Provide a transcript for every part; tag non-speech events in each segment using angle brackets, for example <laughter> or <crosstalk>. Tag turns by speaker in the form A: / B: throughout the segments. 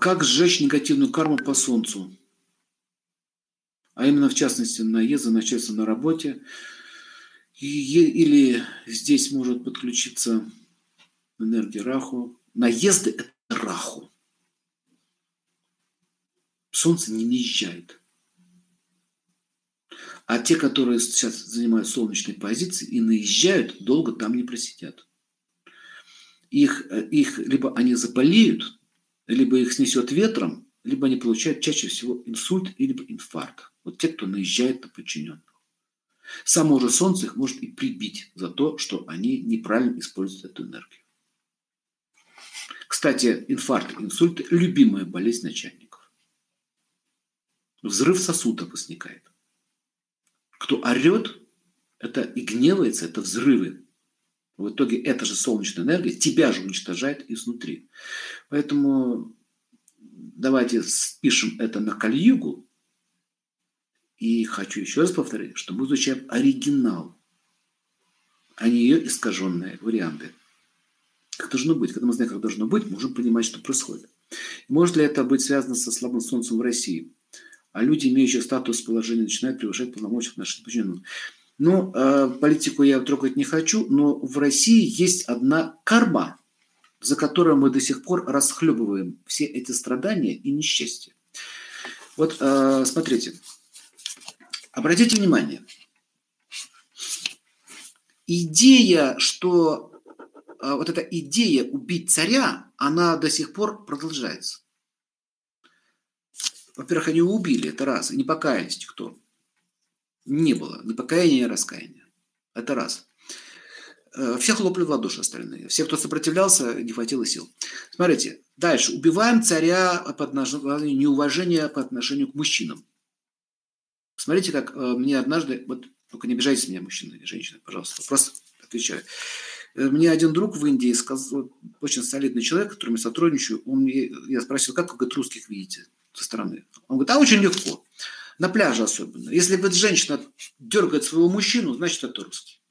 A: Как сжечь негативную карму по Солнцу? А именно, в частности, наезды начальства на работе. Или здесь может подключиться энергия Раху. Наезды – это Раху. Солнце не наезжает. А те, которые сейчас занимают солнечные позиции и наезжают, долго там не просидят. Их, их либо они заболеют, либо их снесет ветром, либо они получают чаще всего инсульт или инфаркт. Вот те, кто наезжает на подчиненных. Само же Солнце их может и прибить за то, что они неправильно используют эту энергию. Кстати, инфаркт, инсульт – любимая болезнь начальников. Взрыв сосудов возникает. Кто орет, это и гневается, это взрывы. В итоге эта же солнечная энергия тебя же уничтожает изнутри. Поэтому давайте спишем это на кальюгу. И хочу еще раз повторить, что мы изучаем оригинал, а не ее искаженные варианты. Как должно быть. Когда мы знаем, как должно быть, можем понимать, что происходит. Может ли это быть связано со слабым солнцем в России? А люди, имеющие статус положения, начинают превышать полномочия наших подчиненных. Ну, э, политику я трогать не хочу, но в России есть одна карма, за которую мы до сих пор расхлебываем все эти страдания и несчастья. Вот э, смотрите, обратите внимание, идея, что э, вот эта идея убить царя, она до сих пор продолжается. Во-первых, они его убили, это раз, и не покаялись никто. Не было ни покаяния, ни раскаяния. Это раз. Э, все хлопали в ладоши остальные. Все, кто сопротивлялся, не хватило сил. Смотрите, дальше. Убиваем царя под названием неуважения по отношению к мужчинам. Смотрите, как э, мне однажды, вот только не обижайтесь меня, мужчины или женщины, пожалуйста, просто отвечаю. Э, мне один друг в Индии сказал, очень солидный человек, которым я сотрудничаю, он мне, я спросил, как вы говорит, русских видите со стороны? Он говорит, а очень легко, на пляже особенно. Если вот женщина дергает своего мужчину, значит это русский.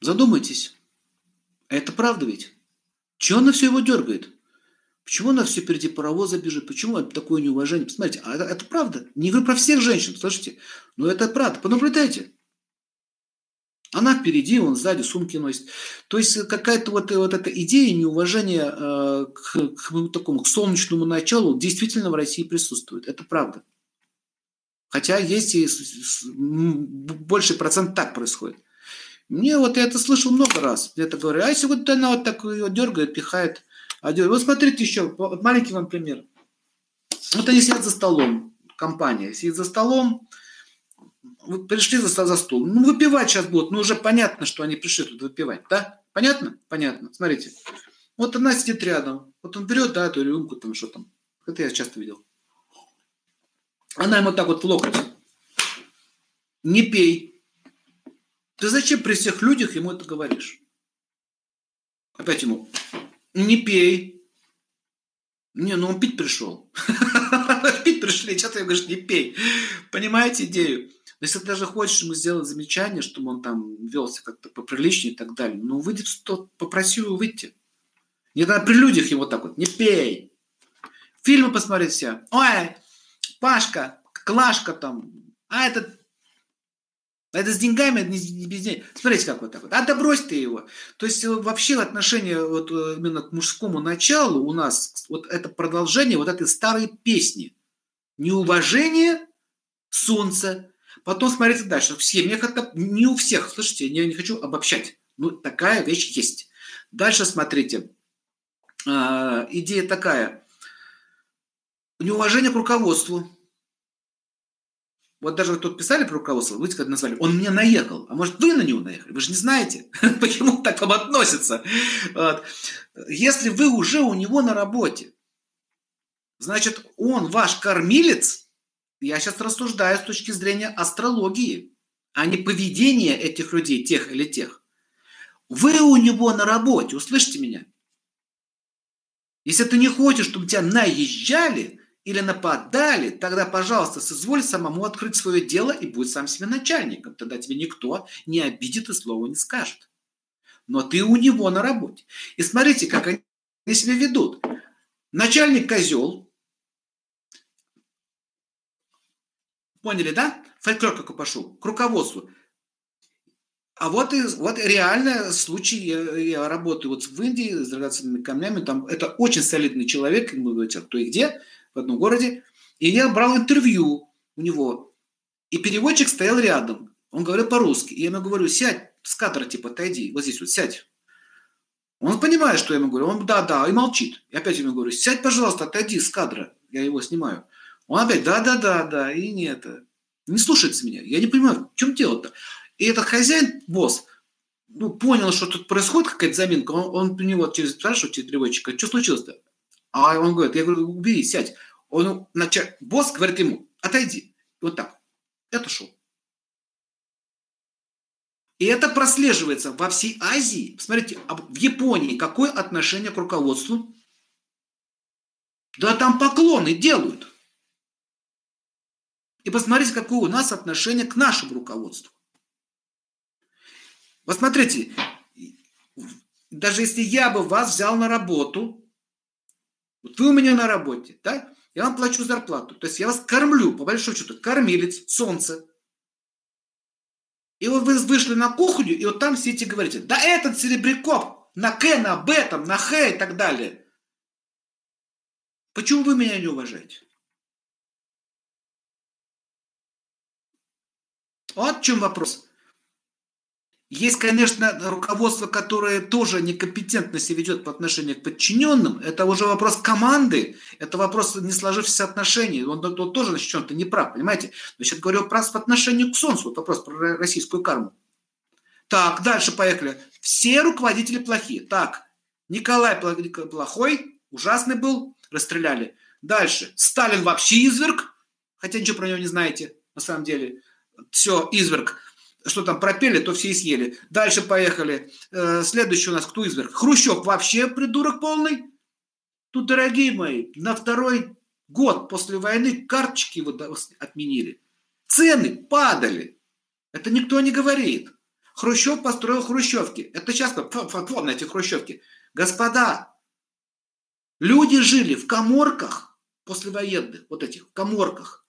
A: Задумайтесь. Это правда ведь? Чего она все его дергает? Почему она все впереди паровоза бежит? Почему такое неуважение? Посмотрите, а это, это правда. Не говорю про всех женщин, слышите? Но это правда. Понаблюдайте. Она впереди, он сзади сумки носит. То есть какая-то вот, вот эта идея неуважения э, к, к такому к солнечному началу действительно в России присутствует. Это правда. Хотя есть и больший процент так происходит. Мне вот я это слышал много раз. Мне это говорят, а если вот она вот так ее дергает, пихает, а дергает. Вот смотрите еще, маленький вам пример. Вот они сидят за столом, компания сидит за столом, вы пришли за, за стол. Ну, выпивать сейчас будут. Ну, уже понятно, что они пришли тут выпивать, да? Понятно? Понятно. Смотрите. Вот она сидит рядом. Вот он берет, да, эту рюмку, там, что там. Это я часто видел. Она ему так вот в локоть. Не пей. Ты зачем при всех людях ему это говоришь? Опять ему, не пей. Не, ну он пить пришел. <laughs> Пить пришли, что ты говоришь, не пей. Понимаете идею? Если ты даже хочешь ему сделать замечание, чтобы он там велся как-то поприличнее и так далее, ну выйди в сто, попроси его выйти. Не надо при людях его так вот, не пей. Фильмы посмотреть все. Ой, Пашка, Клашка там, а этот это с деньгами, это не без денег. Смотрите, как вот так вот. А да брось ты его. То есть э, вообще отношение вот э, именно к мужскому началу у нас, вот это продолжение вот этой старой песни. Неуважение солнца. Потом смотрите дальше. В семьях это не у всех. Слышите, я не хочу обобщать. Ну, такая вещь есть. Дальше смотрите. А, идея такая. Неуважение к руководству. Вот даже тут писали про руководство, вы когда назвали, он мне наехал. А может, вы на него наехали? Вы же не знаете, <laughs> почему так к вам относится. Вот. Если вы уже у него на работе, значит, он ваш кормилец, я сейчас рассуждаю с точки зрения астрологии, а не поведения этих людей, тех или тех. Вы у него на работе, услышите меня. Если ты не хочешь, чтобы тебя наезжали, или нападали, тогда, пожалуйста, соизволь самому открыть свое дело и будь сам себе начальником. Тогда тебе никто не обидит и слова не скажет. но ты у него на работе. И смотрите, как они себя ведут. Начальник козел, поняли, да? Фольклор какой пошел, к руководству. А вот, и, вот реально случай, я, я работаю вот в Индии с драгоценными камнями, там это очень солидный человек, ему говорят, кто и где, в одном городе, и я брал интервью у него, и переводчик стоял рядом, он говорил по-русски, и я ему говорю, сядь с кадра, типа, отойди, вот здесь вот сядь. Он понимает, что я ему говорю, он да-да, и молчит. И опять ему говорю, сядь, пожалуйста, отойди с кадра, я его снимаю. Он опять да-да-да-да, и не это, не слушается меня. Я не понимаю, в чем дело-то. И этот хозяин, босс, ну, понял, что тут происходит какая-то заминка, он, он у него через спрашивает, через переводчика, что случилось-то? А он говорит, я говорю, убери, сядь. Он, начал, босс говорит ему, отойди. Вот так. Это шоу. И это прослеживается во всей Азии. Посмотрите, в Японии какое отношение к руководству? Да там поклоны делают. И посмотрите, какое у нас отношение к нашему руководству. Вот смотрите, даже если я бы вас взял на работу, вот вы у меня на работе, да, я вам плачу зарплату, то есть я вас кормлю, по большому счету, кормилец, солнце. И вот вы вышли на кухню, и вот там все эти говорите, да этот серебряков, на К, на Б, там, на Х и так далее. Почему вы меня не уважаете? Вот в чем вопрос. Есть, конечно, руководство, которое тоже некомпетентно себя ведет по отношению к подчиненным. Это уже вопрос команды, это вопрос не сложившихся отношений. Он, он, он тоже, значит, чем-то не прав, понимаете? Сейчас говорю про по отношению к Солнцу, вот вопрос про российскую карму. Так, дальше поехали. Все руководители плохие. Так, Николай плохой, ужасный был, расстреляли. Дальше. Сталин вообще изверг, хотя ничего про него не знаете, на самом деле. Все, изверг что там пропели, то все и съели. Дальше поехали. Э, следующий у нас кто изверг? Хрущев вообще придурок полный. Тут, дорогие мои, на второй год после войны карточки отменили. Цены падали. Это никто не говорит. Хрущев построил хрущевки. Это сейчас на эти хрущевки. Господа, люди жили в коморках послевоенных, вот этих, в коморках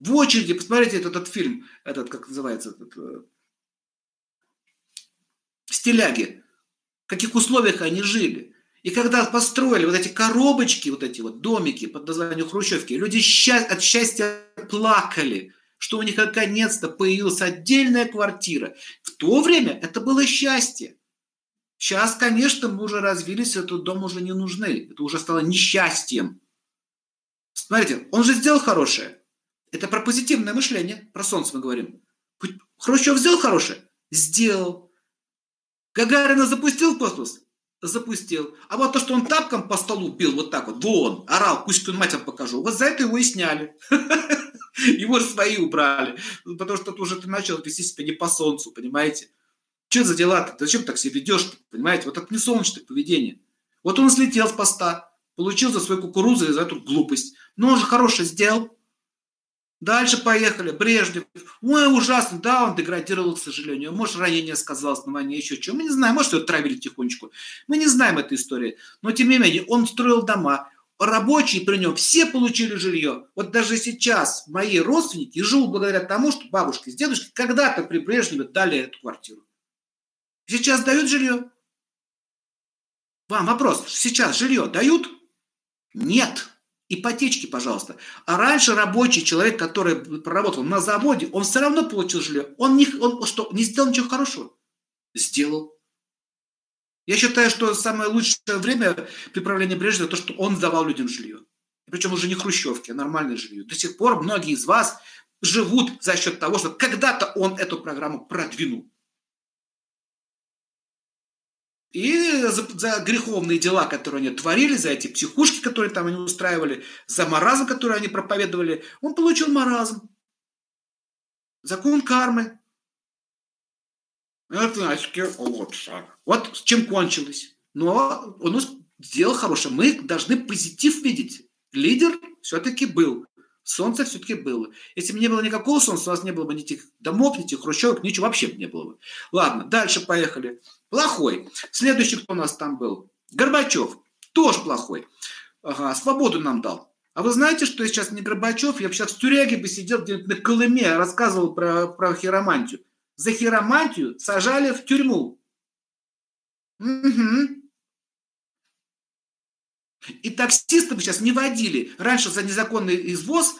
A: в очереди, посмотрите этот, этот фильм, этот, как называется, этот, э, стиляги, в каких условиях они жили. И когда построили вот эти коробочки, вот эти вот домики под названием Хрущевки, люди ща- от счастья плакали, что у них наконец-то появилась отдельная квартира. В то время это было счастье. Сейчас, конечно, мы уже развились, этот дом уже не нужны. Это уже стало несчастьем. Смотрите, он же сделал хорошее. Это про позитивное мышление, про солнце мы говорим. Хрущев сделал хорошее? Сделал. Гагарина запустил в космос? Запустил. А вот то, что он тапком по столу бил вот так вот, вон, орал, пусть твою мать покажу, вот за это его и сняли. <laughs> Его же свои убрали. Потому что ты уже ты начал вести себя не по солнцу, понимаете? Что за дела-то? Ты зачем так себя ведешь? Понимаете? Вот это не солнечное поведение. Вот он слетел с поста, получил за свою кукурузу и за эту глупость. Но он же хорошее сделал. Дальше поехали. Брежнев. Ой, ужасно. Да, он деградировал, к сожалению. Может, ранение сказалось на войне, еще что. Мы не знаем. Может, его травили тихонечку. Мы не знаем этой истории. Но, тем не менее, он строил дома. Рабочие при нем все получили жилье. Вот даже сейчас мои родственники живут благодаря тому, что бабушки с дедушкой когда-то при Брежневе дали эту квартиру. Сейчас дают жилье. Вам вопрос. Сейчас жилье дают? Нет ипотечки, пожалуйста. А раньше рабочий человек, который проработал на заводе, он все равно получил жилье. Он, не, он что, не сделал ничего хорошего? Сделал. Я считаю, что самое лучшее время при правлении Брежнева то, что он давал людям жилье. Причем уже не хрущевки, а нормальное жилье. До сих пор многие из вас живут за счет того, что когда-то он эту программу продвинул. И за, за греховные дела, которые они творили, за эти психушки, которые там они устраивали, за маразм, который они проповедовали, он получил маразм. Закон кармы. Это значит, вот, вот с чем кончилось. Но он сделал хорошее. Мы должны позитив видеть. Лидер все-таки был. Солнце все-таки было. Если бы не было никакого солнца, у вас не было бы ни этих домов, ни этих хрущевок, ничего вообще не было бы. Ладно, дальше поехали. Плохой. Следующий, кто у нас там был? Горбачев. Тоже плохой. Ага, свободу нам дал. А вы знаете, что я сейчас не Горбачев, я бы сейчас в тюряге бы сидел где-нибудь на Колыме, рассказывал про, про хиромантию. За хиромантию сажали в тюрьму. Угу. И таксисты бы сейчас не водили. Раньше за незаконный извоз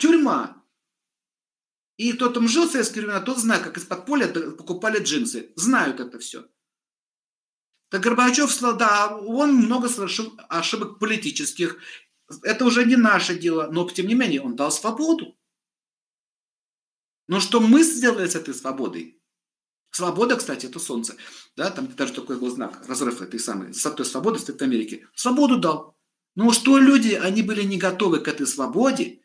A: тюрьма. И кто там жил в советские времена, тот знает, как из-под поля покупали джинсы. Знают это все. Так Горбачев, да, он много совершил ошибок политических. Это уже не наше дело, но тем не менее он дал свободу. Но что мы сделали с этой свободой? Свобода, кстати, это солнце. Да, там даже такой был знак, разрыв этой самой той свободы в Америке. Свободу дал. Но что люди, они были не готовы к этой свободе.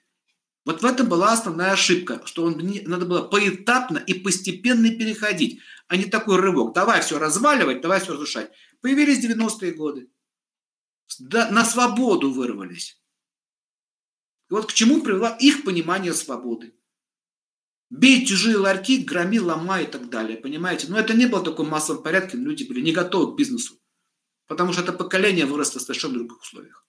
A: Вот в этом была основная ошибка, что он, надо было поэтапно и постепенно переходить, а не такой рывок. Давай все разваливать, давай все разрушать. Появились 90-е годы. Да, на свободу вырвались. И вот к чему привело их понимание свободы. Бей чужие ларьки, громи, ломай и так далее. Понимаете? Но это не было такой массовом порядке, люди были не готовы к бизнесу. Потому что это поколение выросло в совершенно других условиях.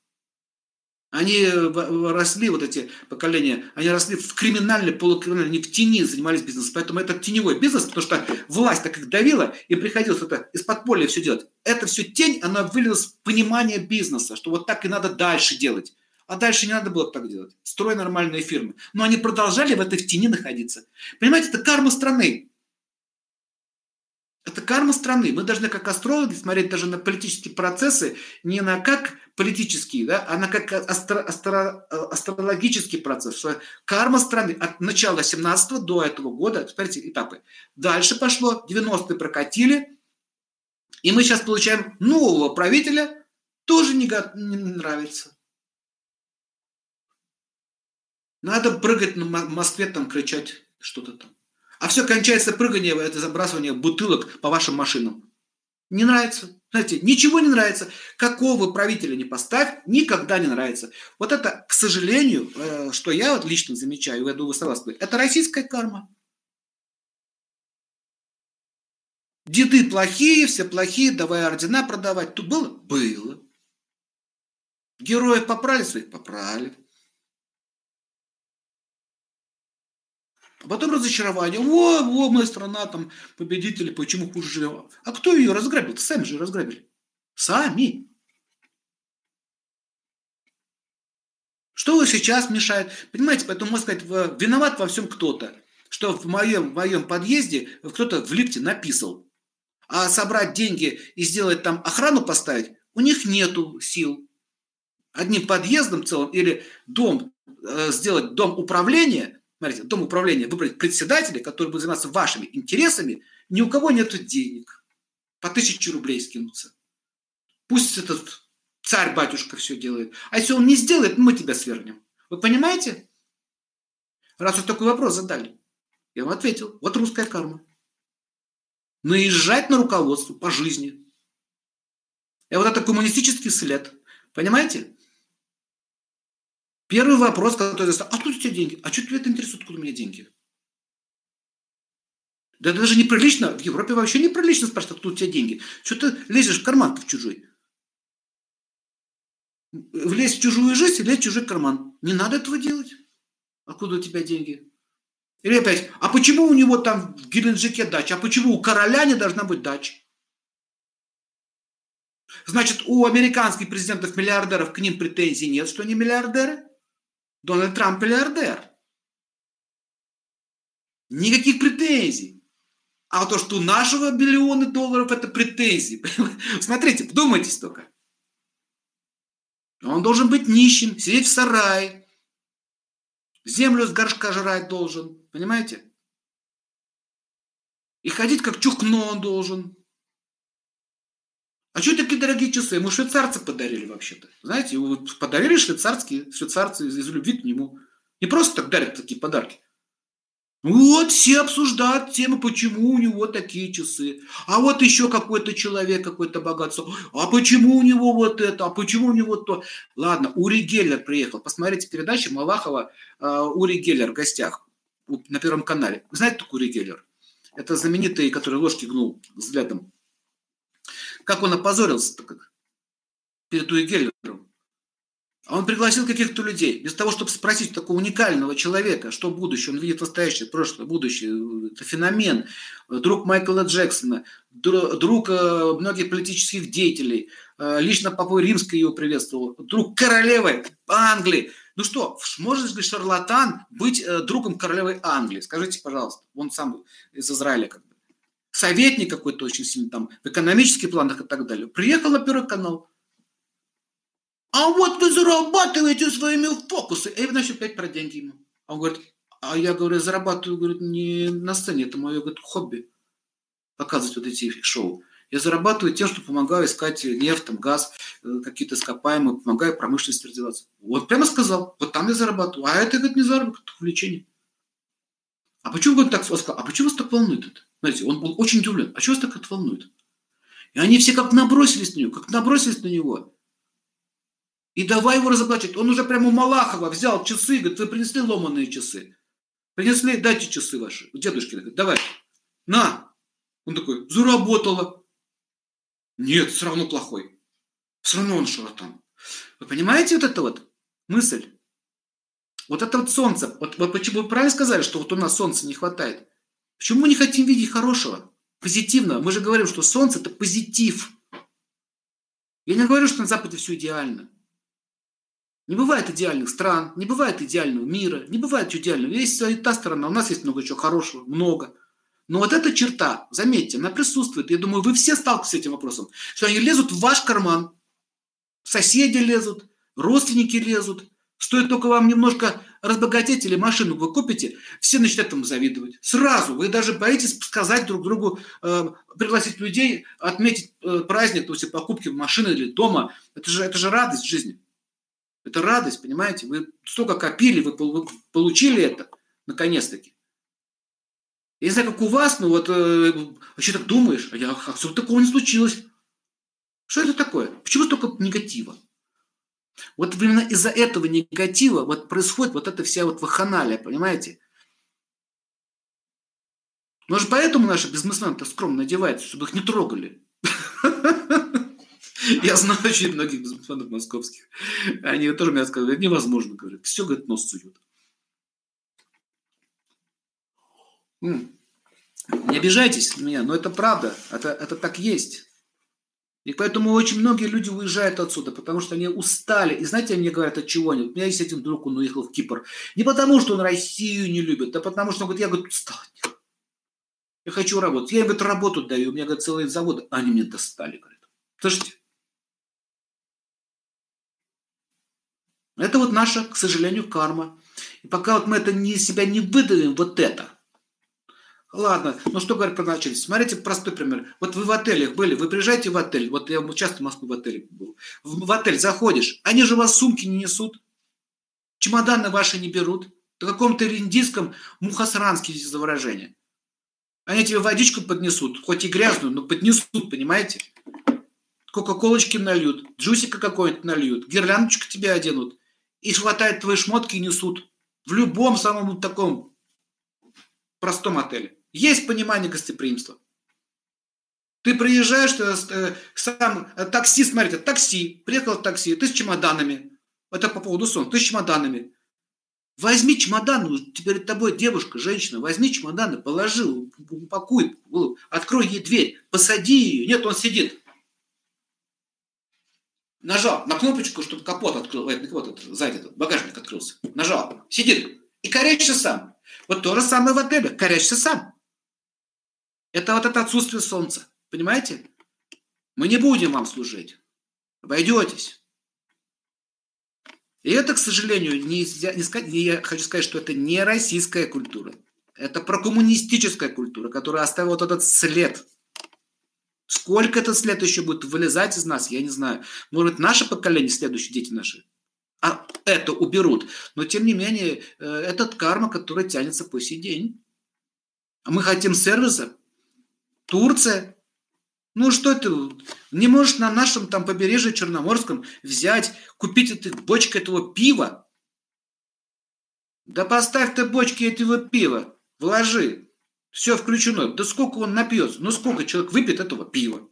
A: Они росли, вот эти поколения, они росли в криминальной, полукриминальной, они в тени занимались бизнесом. Поэтому это теневой бизнес, потому что власть так их давила, и приходилось это из подполья все делать. Это все тень, она вылилась в понимание бизнеса, что вот так и надо дальше делать. А дальше не надо было так делать. Строй нормальные фирмы. Но они продолжали в этой в тени находиться. Понимаете, это карма страны. Это карма страны. Мы должны как астрологи смотреть даже на политические процессы не на как политические, да, а на как астро, астро, астрологический процесс. Карма страны от начала 17 до этого года, смотрите, этапы. Дальше пошло, 90-е прокатили, и мы сейчас получаем нового правителя, тоже не, не нравится. Надо прыгать на Москве, там кричать что-то там. А все кончается прыгание, это забрасывание бутылок по вашим машинам. Не нравится. Знаете, ничего не нравится. Какого правителя не поставь, никогда не нравится. Вот это, к сожалению, э, что я вот лично замечаю, я думаю, согласны, это российская карма. Деды плохие, все плохие, давай ордена продавать. Тут было? Было. Героев попрали своих? Попрали. А потом разочарование. Во, во, моя страна, там, победители, почему хуже живем? А кто ее разграбил? Сами же разграбили. Сами. Что сейчас мешает? Понимаете, поэтому можно сказать, виноват во всем кто-то. Что в моем, в моем подъезде кто-то в лифте написал. А собрать деньги и сделать там охрану поставить, у них нету сил. Одним подъездом целым или дом, э, сделать дом управления – смотрите, дом управления выбрать председателя, который будет заниматься вашими интересами, ни у кого нет денег. По тысяче рублей скинуться. Пусть этот царь-батюшка все делает. А если он не сделает, мы тебя свергнем. Вы понимаете? Раз вы такой вопрос задали, я вам ответил. Вот русская карма. Наезжать на руководство по жизни. И вот это коммунистический след. Понимаете? Первый вопрос, который задал, откуда у тебя деньги? А что тебя это интересует, откуда у меня деньги? Да это даже неприлично, в Европе вообще неприлично спрашивать, откуда у тебя деньги. Что ты лезешь в карман в чужой? Влезь в чужую жизнь и лезь в чужой карман. Не надо этого делать. Откуда у тебя деньги? Или опять, а почему у него там в Геленджике дача? А почему у короля не должна быть дача? Значит, у американских президентов-миллиардеров к ним претензий нет, что они миллиардеры? Дональд Трамп миллиардер. Никаких претензий. А то, что у нашего миллионы долларов, это претензии. <laughs> Смотрите, вдумайтесь только. Он должен быть нищим, сидеть в сарае, землю с горшка жрать должен, понимаете? И ходить как чухно он должен. А что такие дорогие часы? Ему швейцарцы подарили вообще-то. Знаете, его подарили швейцарские, швейцарцы из, из любви к нему. Не просто так дарят такие подарки. Вот все обсуждают тему, почему у него такие часы. А вот еще какой-то человек, какой-то богатство. А почему у него вот это? А почему у него то? Ладно, Ури Геллер приехал. Посмотрите передачу Малахова э, Ури Геллер в гостях на Первом канале. Вы знаете такой Ури Геллер? Это знаменитый, который ложки гнул взглядом. Как он опозорился как перед Ури Геллером. А он пригласил каких-то людей, без того, чтобы спросить такого уникального человека, что будущее, он видит настоящее, прошлое, будущее, это феномен, друг Майкла Джексона, друг э, многих политических деятелей, э, лично Папой Римской его приветствовал, друг королевы Англии. Ну что, может ли шарлатан быть э, другом королевы Англии? Скажите, пожалуйста, он сам из Израиля как. Советник какой-то очень сильный там, в экономических планах и так далее. Приехал на Первый канал, а вот вы зарабатываете своими фокусы. И значит, опять про деньги ему. А он говорит, а я, говорю, зарабатываю, говорит, не на сцене, это мое говорит, хобби. Показывать вот эти шоу. Я зарабатываю тем, что помогаю искать нефть, там, газ, э, какие-то ископаемые, помогаю промышленности развиваться. Вот прямо сказал, вот там я зарабатываю. А это, говорит, не заработок, это увлечение. А почему, говорит, так сказал? А почему вас так волнует это? Знаете, он был очень удивлен. А чего вас так это волнует? И они все как набросились на него, как набросились на него. И давай его разоблачить. Он уже прямо у Малахова взял часы, говорит, вы принесли ломаные часы. Принесли, дайте часы ваши. Дедушки, говорит, давай, на. Он такой, заработало. Нет, все равно плохой. Все равно он шарлатан. Вы понимаете вот это вот мысль? Вот это вот солнце. Вот, вот почему вы правильно сказали, что вот у нас солнца не хватает? Почему мы не хотим видеть хорошего, позитивного? Мы же говорим, что солнце – это позитив. Я не говорю, что на Западе все идеально. Не бывает идеальных стран, не бывает идеального мира, не бывает идеального. Есть и та сторона, у нас есть много чего хорошего, много. Но вот эта черта, заметьте, она присутствует. Я думаю, вы все сталкиваетесь с этим вопросом, что они лезут в ваш карман, соседи лезут, родственники лезут. Стоит только вам немножко разбогатеть или машину вы купите, все начинают вам завидовать. Сразу. Вы даже боитесь сказать друг другу, э, пригласить людей, отметить э, праздник, есть покупки машины или дома. Это же, это же радость жизни. Это радость, понимаете? Вы столько копили, вы получили это, наконец-таки. Я не знаю, как у вас, но вот э, вообще так думаешь, а я, а такого не случилось? Что это такое? Почему столько негатива? Вот именно из-за этого негатива вот происходит вот эта вся вот ваханалия, понимаете? Может, поэтому наши бизнесмены так скромно одеваются, чтобы их не трогали. <laughs> Я знаю очень многих бизнесменов московских. Они тоже мне сказали, это невозможно, говорят. Все, говорит, нос суют. Не обижайтесь на меня, но это правда. Это, это так есть. И поэтому очень многие люди уезжают отсюда, потому что они устали. И знаете, мне говорят, от чего они? У меня есть один друг, он уехал в Кипр. Не потому, что он Россию не любит, а потому, что он говорит, я говорит, устал Я хочу работать. Я им говорит, работу даю. У меня говорит, целые заводы. Они мне достали, говорит. Слышите? Это вот наша, к сожалению, карма. И пока вот мы это не, себя не выдавим, вот это. Ладно, ну что говорить про начальство? Смотрите, простой пример. Вот вы в отелях были, вы приезжаете в отель, вот я часто в Москву в отеле был. В, в отель заходишь, они же у вас сумки не несут, чемоданы ваши не берут. В каком-то индийском мухасранске за выражение. Они тебе водичку поднесут, хоть и грязную, но поднесут, понимаете? Кока-колочки нальют, джусика какой-нибудь нальют, гирляндочку тебе оденут и хватает твои шмотки и несут. В любом самом таком простом отеле. Есть понимание гостеприимства. Ты приезжаешь, ты, э, сам э, такси, смотрите, такси, приехал такси, ты с чемоданами. Это по поводу сон, ты с чемоданами. Возьми чемодан, перед тобой девушка, женщина, возьми чемоданы, положи, упакуй, открой ей дверь, посади ее. Нет, он сидит нажал на кнопочку, чтобы капот открыл, э, капот, этот, сзади этот, багажник открылся. Нажал, сидит и корячится сам. Вот то же самое в отеле, корячится сам. Это вот это отсутствие солнца. Понимаете? Мы не будем вам служить. Обойдетесь. И это, к сожалению, не, не сказать, не, я хочу сказать, что это не российская культура. Это прокоммунистическая культура, которая оставила вот этот след – Сколько этот след еще будет вылезать из нас, я не знаю. Может, наше поколение, следующие дети наши, а это уберут. Но, тем не менее, э, этот карма, который тянется по сей день. А мы хотим сервиса. Турция. Ну что ты не можешь на нашем там побережье Черноморском взять, купить эту бочку этого пива? Да поставь ты бочки этого пива, вложи. Все включено. Да сколько он напьется? Ну сколько человек выпьет этого пива?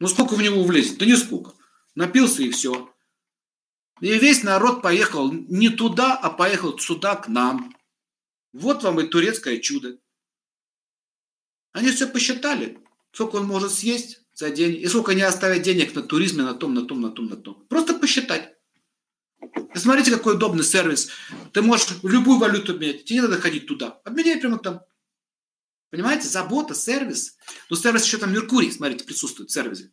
A: Ну сколько в него влезет? Да не сколько. Напился и все. И весь народ поехал не туда, а поехал сюда к нам. Вот вам и турецкое чудо. Они все посчитали, сколько он может съесть за день, и сколько они оставят денег на туризме, на том, на том, на том, на том. Просто посчитать. И смотрите, какой удобный сервис. Ты можешь любую валюту обменять, тебе не надо ходить туда. Обменяй прямо там. Понимаете, забота, сервис. Но сервис еще там Меркурий, смотрите, присутствует в сервисе.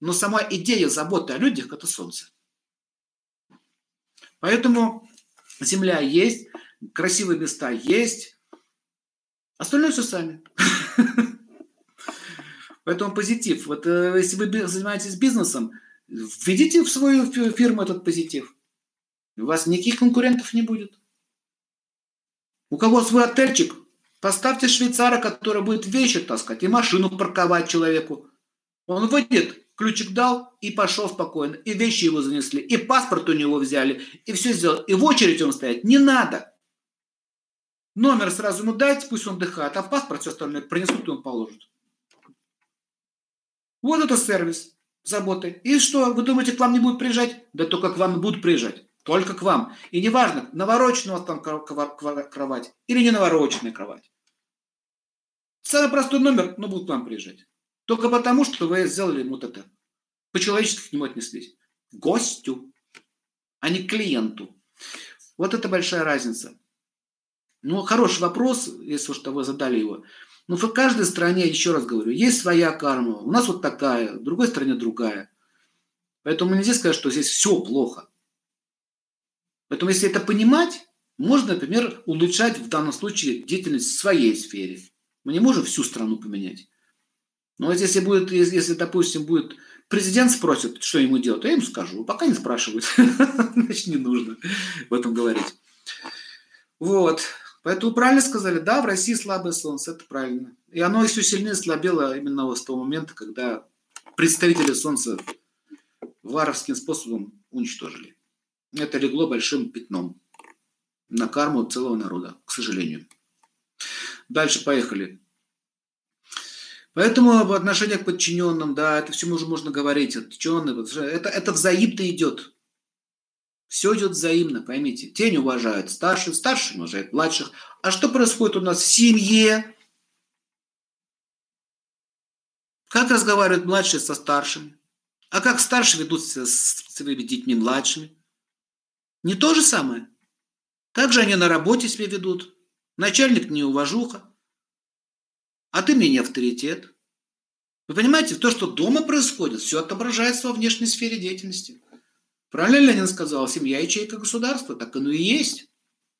A: Но сама идея заботы о людях – это Солнце. Поэтому Земля есть, красивые места есть, остальное все сами. <laughs> Поэтому позитив. Вот э, если вы занимаетесь бизнесом, введите в свою фирму этот позитив. У вас никаких конкурентов не будет. У кого свой отельчик, поставьте швейцара, который будет вещи таскать и машину парковать человеку. Он выйдет, ключик дал и пошел спокойно. И вещи его занесли, и паспорт у него взяли, и все сделал. И в очередь он стоять не надо. Номер сразу ему дайте, пусть он отдыхает, а в паспорт все остальное принесут и он положит. Вот это сервис заботы. И что, вы думаете, к вам не будут приезжать? Да только к вам будут приезжать. Только к вам. И неважно, навороченная у вас там кровать или не навороченная кровать. Самый простой номер, но будут к вам приезжать. Только потому, что вы сделали вот это. По-человечески к нему отнеслись. Гостю, а не клиенту. Вот это большая разница. Ну, хороший вопрос, если что вы задали его. Но в каждой стране, еще раз говорю, есть своя карма. У нас вот такая, в другой стране другая. Поэтому нельзя сказать, что здесь все плохо. Поэтому если это понимать, можно, например, улучшать в данном случае деятельность в своей сфере. Мы не можем всю страну поменять. Но вот если будет, если, допустим, будет президент спросит, что ему делать, я ему скажу. Пока не спрашивают, <laughs> значит, не нужно в этом говорить. Вот. Поэтому правильно сказали, да, в России слабое солнце, это правильно. И оно еще сильнее слабело именно с того момента, когда представители солнца варовским способом уничтожили. Это легло большим пятном на карму целого народа, к сожалению. Дальше поехали. Поэтому об отношениях к подчиненным, да, это все уже можно говорить. Подчиненные, это, это взаимно идет. Все идет взаимно, поймите. Те не уважают старших, старшие не уважают младших. А что происходит у нас в семье? Как разговаривают младшие со старшими? А как старшие ведут себя с своими детьми младшими? Не то же самое. Так же они на работе себя ведут. Начальник не уважуха. А ты мне не авторитет. Вы понимаете, то, что дома происходит, все отображается во внешней сфере деятельности. Правильно Ленин сказал, семья ячейка государства, так оно и есть.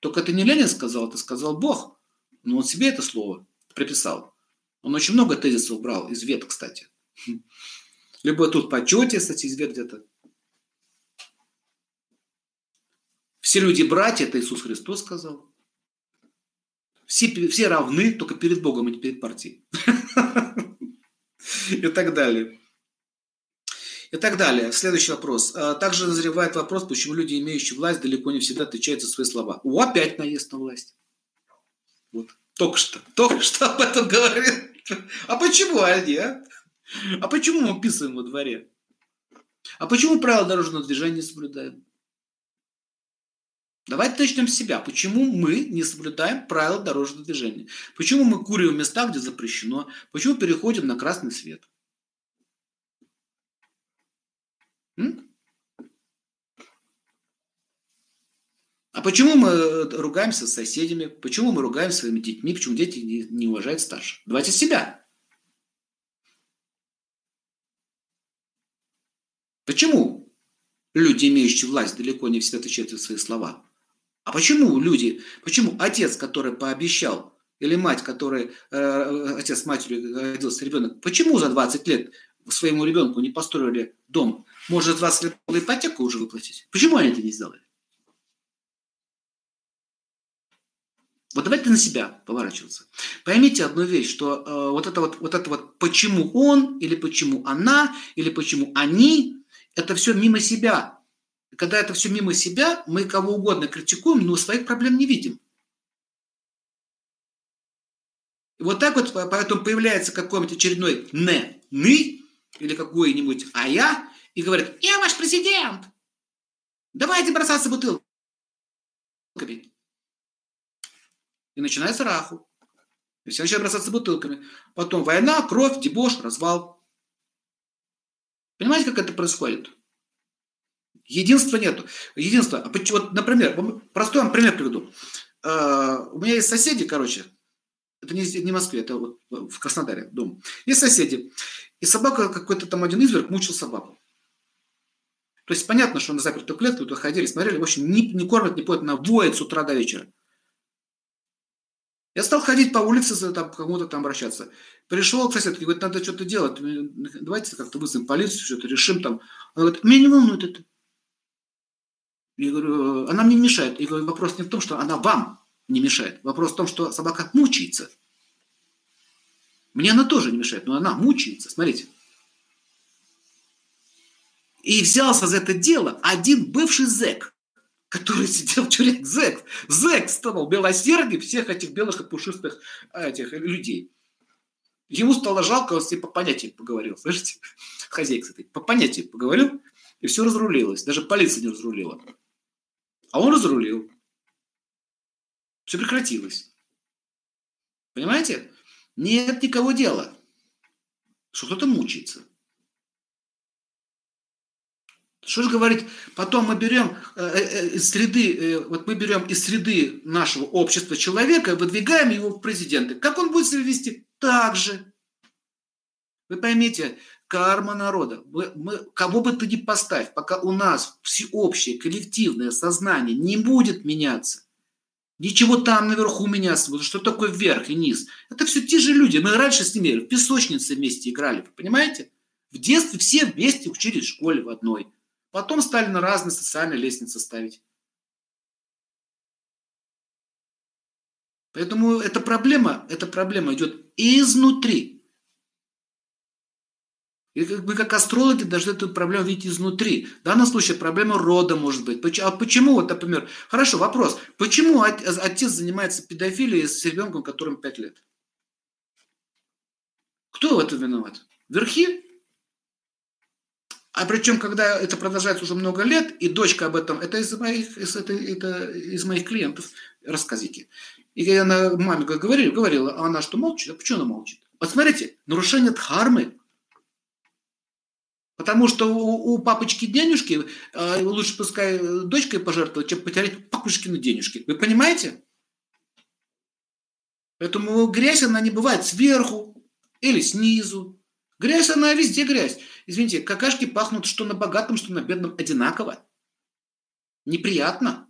A: Только это не Ленин сказал, это сказал Бог. Но он себе это слово приписал. Он очень много тезисов брал из вет, кстати. <laughs> Либо тут почете, кстати, из вет где-то. Все люди братья, это Иисус Христос сказал. Все, все равны, только перед Богом, а не перед партией. <laughs> И так далее. И так далее. Следующий вопрос. А, также назревает вопрос, почему люди, имеющие власть, далеко не всегда отвечают за свои слова. О, опять наезд на власть. Вот. Только что. Только что об этом говорил. А почему они, а? А почему мы писаем во дворе? А почему правила дорожного движения не соблюдаем? Давайте начнем с себя. Почему мы не соблюдаем правила дорожного движения? Почему мы курим в местах, где запрещено? Почему переходим на красный свет? А почему мы э, ругаемся с соседями? Почему мы ругаем своими детьми? Почему дети не, уважают старших? Давайте себя. Почему люди, имеющие власть, далеко не всегда отвечают свои слова? А почему люди, почему отец, который пообещал, или мать, которая, э, отец с матерью родился ребенок, почему за 20 лет своему ребенку не построили дом? Может, 20 лет было ипотеку уже выплатить? Почему они это не сделали? Вот давайте на себя поворачиваться. Поймите одну вещь, что э, вот это вот, вот это вот почему он, или почему она, или почему они, это все мимо себя. Когда это все мимо себя, мы кого угодно критикуем, но своих проблем не видим. И вот так вот поэтому появляется какой-нибудь очередной «не», «ны» или какой-нибудь «а я» и говорит «я ваш президент, давайте бросаться бутылками». И начинается раху. И все начинают бросаться бутылками. Потом война, кровь, дебош, развал. Понимаете, как это происходит? Единства нету. Единство. А вот, например, простой вам пример приведу. А, у меня есть соседи, короче, это не, не в Москве, это вот в Краснодаре дом. Есть соседи. И собака, какой-то там один изверг мучил собаку. То есть понятно, что на запертую клетку туда ходили, смотрели, в общем, не, не кормят, не поют, она воет с утра до вечера. Я стал ходить по улице, там, кому-то там обращаться. Пришел к соседке, говорит, надо что-то делать. Давайте как-то вызовем полицию, что-то решим там. Она говорит, меня не волнует это. Я говорю, она мне не мешает. Я говорю, вопрос не в том, что она вам не мешает. Вопрос в том, что собака мучается. Мне она тоже не мешает, но она мучается. Смотрите. И взялся за это дело один бывший зэк который сидел в тюрьме, зэк, зэк стал милосердие всех этих белых и пушистых этих людей. Ему стало жалко, он с ним по понятиям поговорил, слышите? Хозяйка с по понятиям поговорил, и все разрулилось. Даже полиция не разрулила. А он разрулил. Все прекратилось. Понимаете? Нет никого дела, что кто-то мучается. Что же говорить, потом мы берем э, э, э, из среды, вот мы берем из среды нашего общества человека, выдвигаем его в президенты. Как он будет себя вести? Так же. Вы поймите, карма народа. Мы, мы, кого бы ты ни поставь, пока у нас всеобщее коллективное сознание не будет меняться, ничего там наверху меняться будет. Что такое вверх и низ? Это все те же люди. Мы раньше с ними в песочнице вместе играли, понимаете? В детстве все вместе учились в школе в одной. Потом стали на разные социальные лестницы ставить. Поэтому эта проблема, эта проблема идет изнутри. И вы как астрологи должны эту проблему видеть изнутри. В данном случае проблема рода может быть. А почему, вот, например, хорошо, вопрос. Почему отец занимается педофилией с ребенком, которому 5 лет? Кто в этом виноват? Верхи? А причем, когда это продолжается уже много лет, и дочка об этом, это из моих, из, это, это из моих клиентов, рассказики. И я на маме говорила, говорила, а она что, молчит? А почему она молчит? Вот смотрите, нарушение дхармы. Потому что у, у папочки денежки э, лучше пускай дочкой пожертвовать, чем потерять папушкины денежки. Вы понимаете? Поэтому грязь, она не бывает сверху или снизу. Грязь, она везде грязь. Извините, какашки пахнут что на богатом, что на бедном одинаково. Неприятно.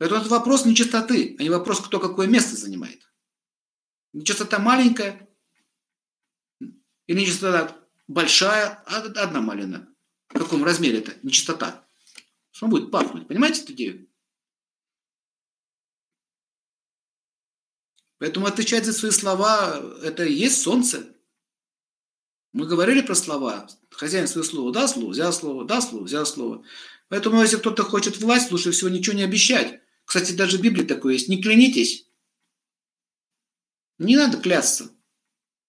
A: Это вопрос нечистоты, а не вопрос, кто какое место занимает. Нечистота маленькая или нечистота большая, а одна малина. В каком размере это нечистота? Что будет пахнуть? Понимаете эту идею? Поэтому отвечать за свои слова – это и есть солнце. Мы говорили про слова. Хозяин свое слово да слово, взял слово, да слово, взял слово. Поэтому, если кто-то хочет власть, лучше всего ничего не обещать. Кстати, даже в Библии такое есть. Не клянитесь. Не надо клясться.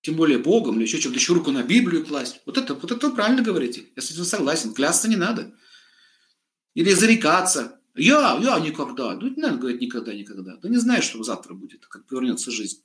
A: Тем более Богом или еще чем-то, еще руку на Библию класть. Вот это, вот это вы правильно говорите. Я с этим согласен. Клясться не надо. Или зарекаться. Я, я никогда. Ну, не надо говорить никогда, никогда. Да не знаешь, что завтра будет, как повернется жизнь.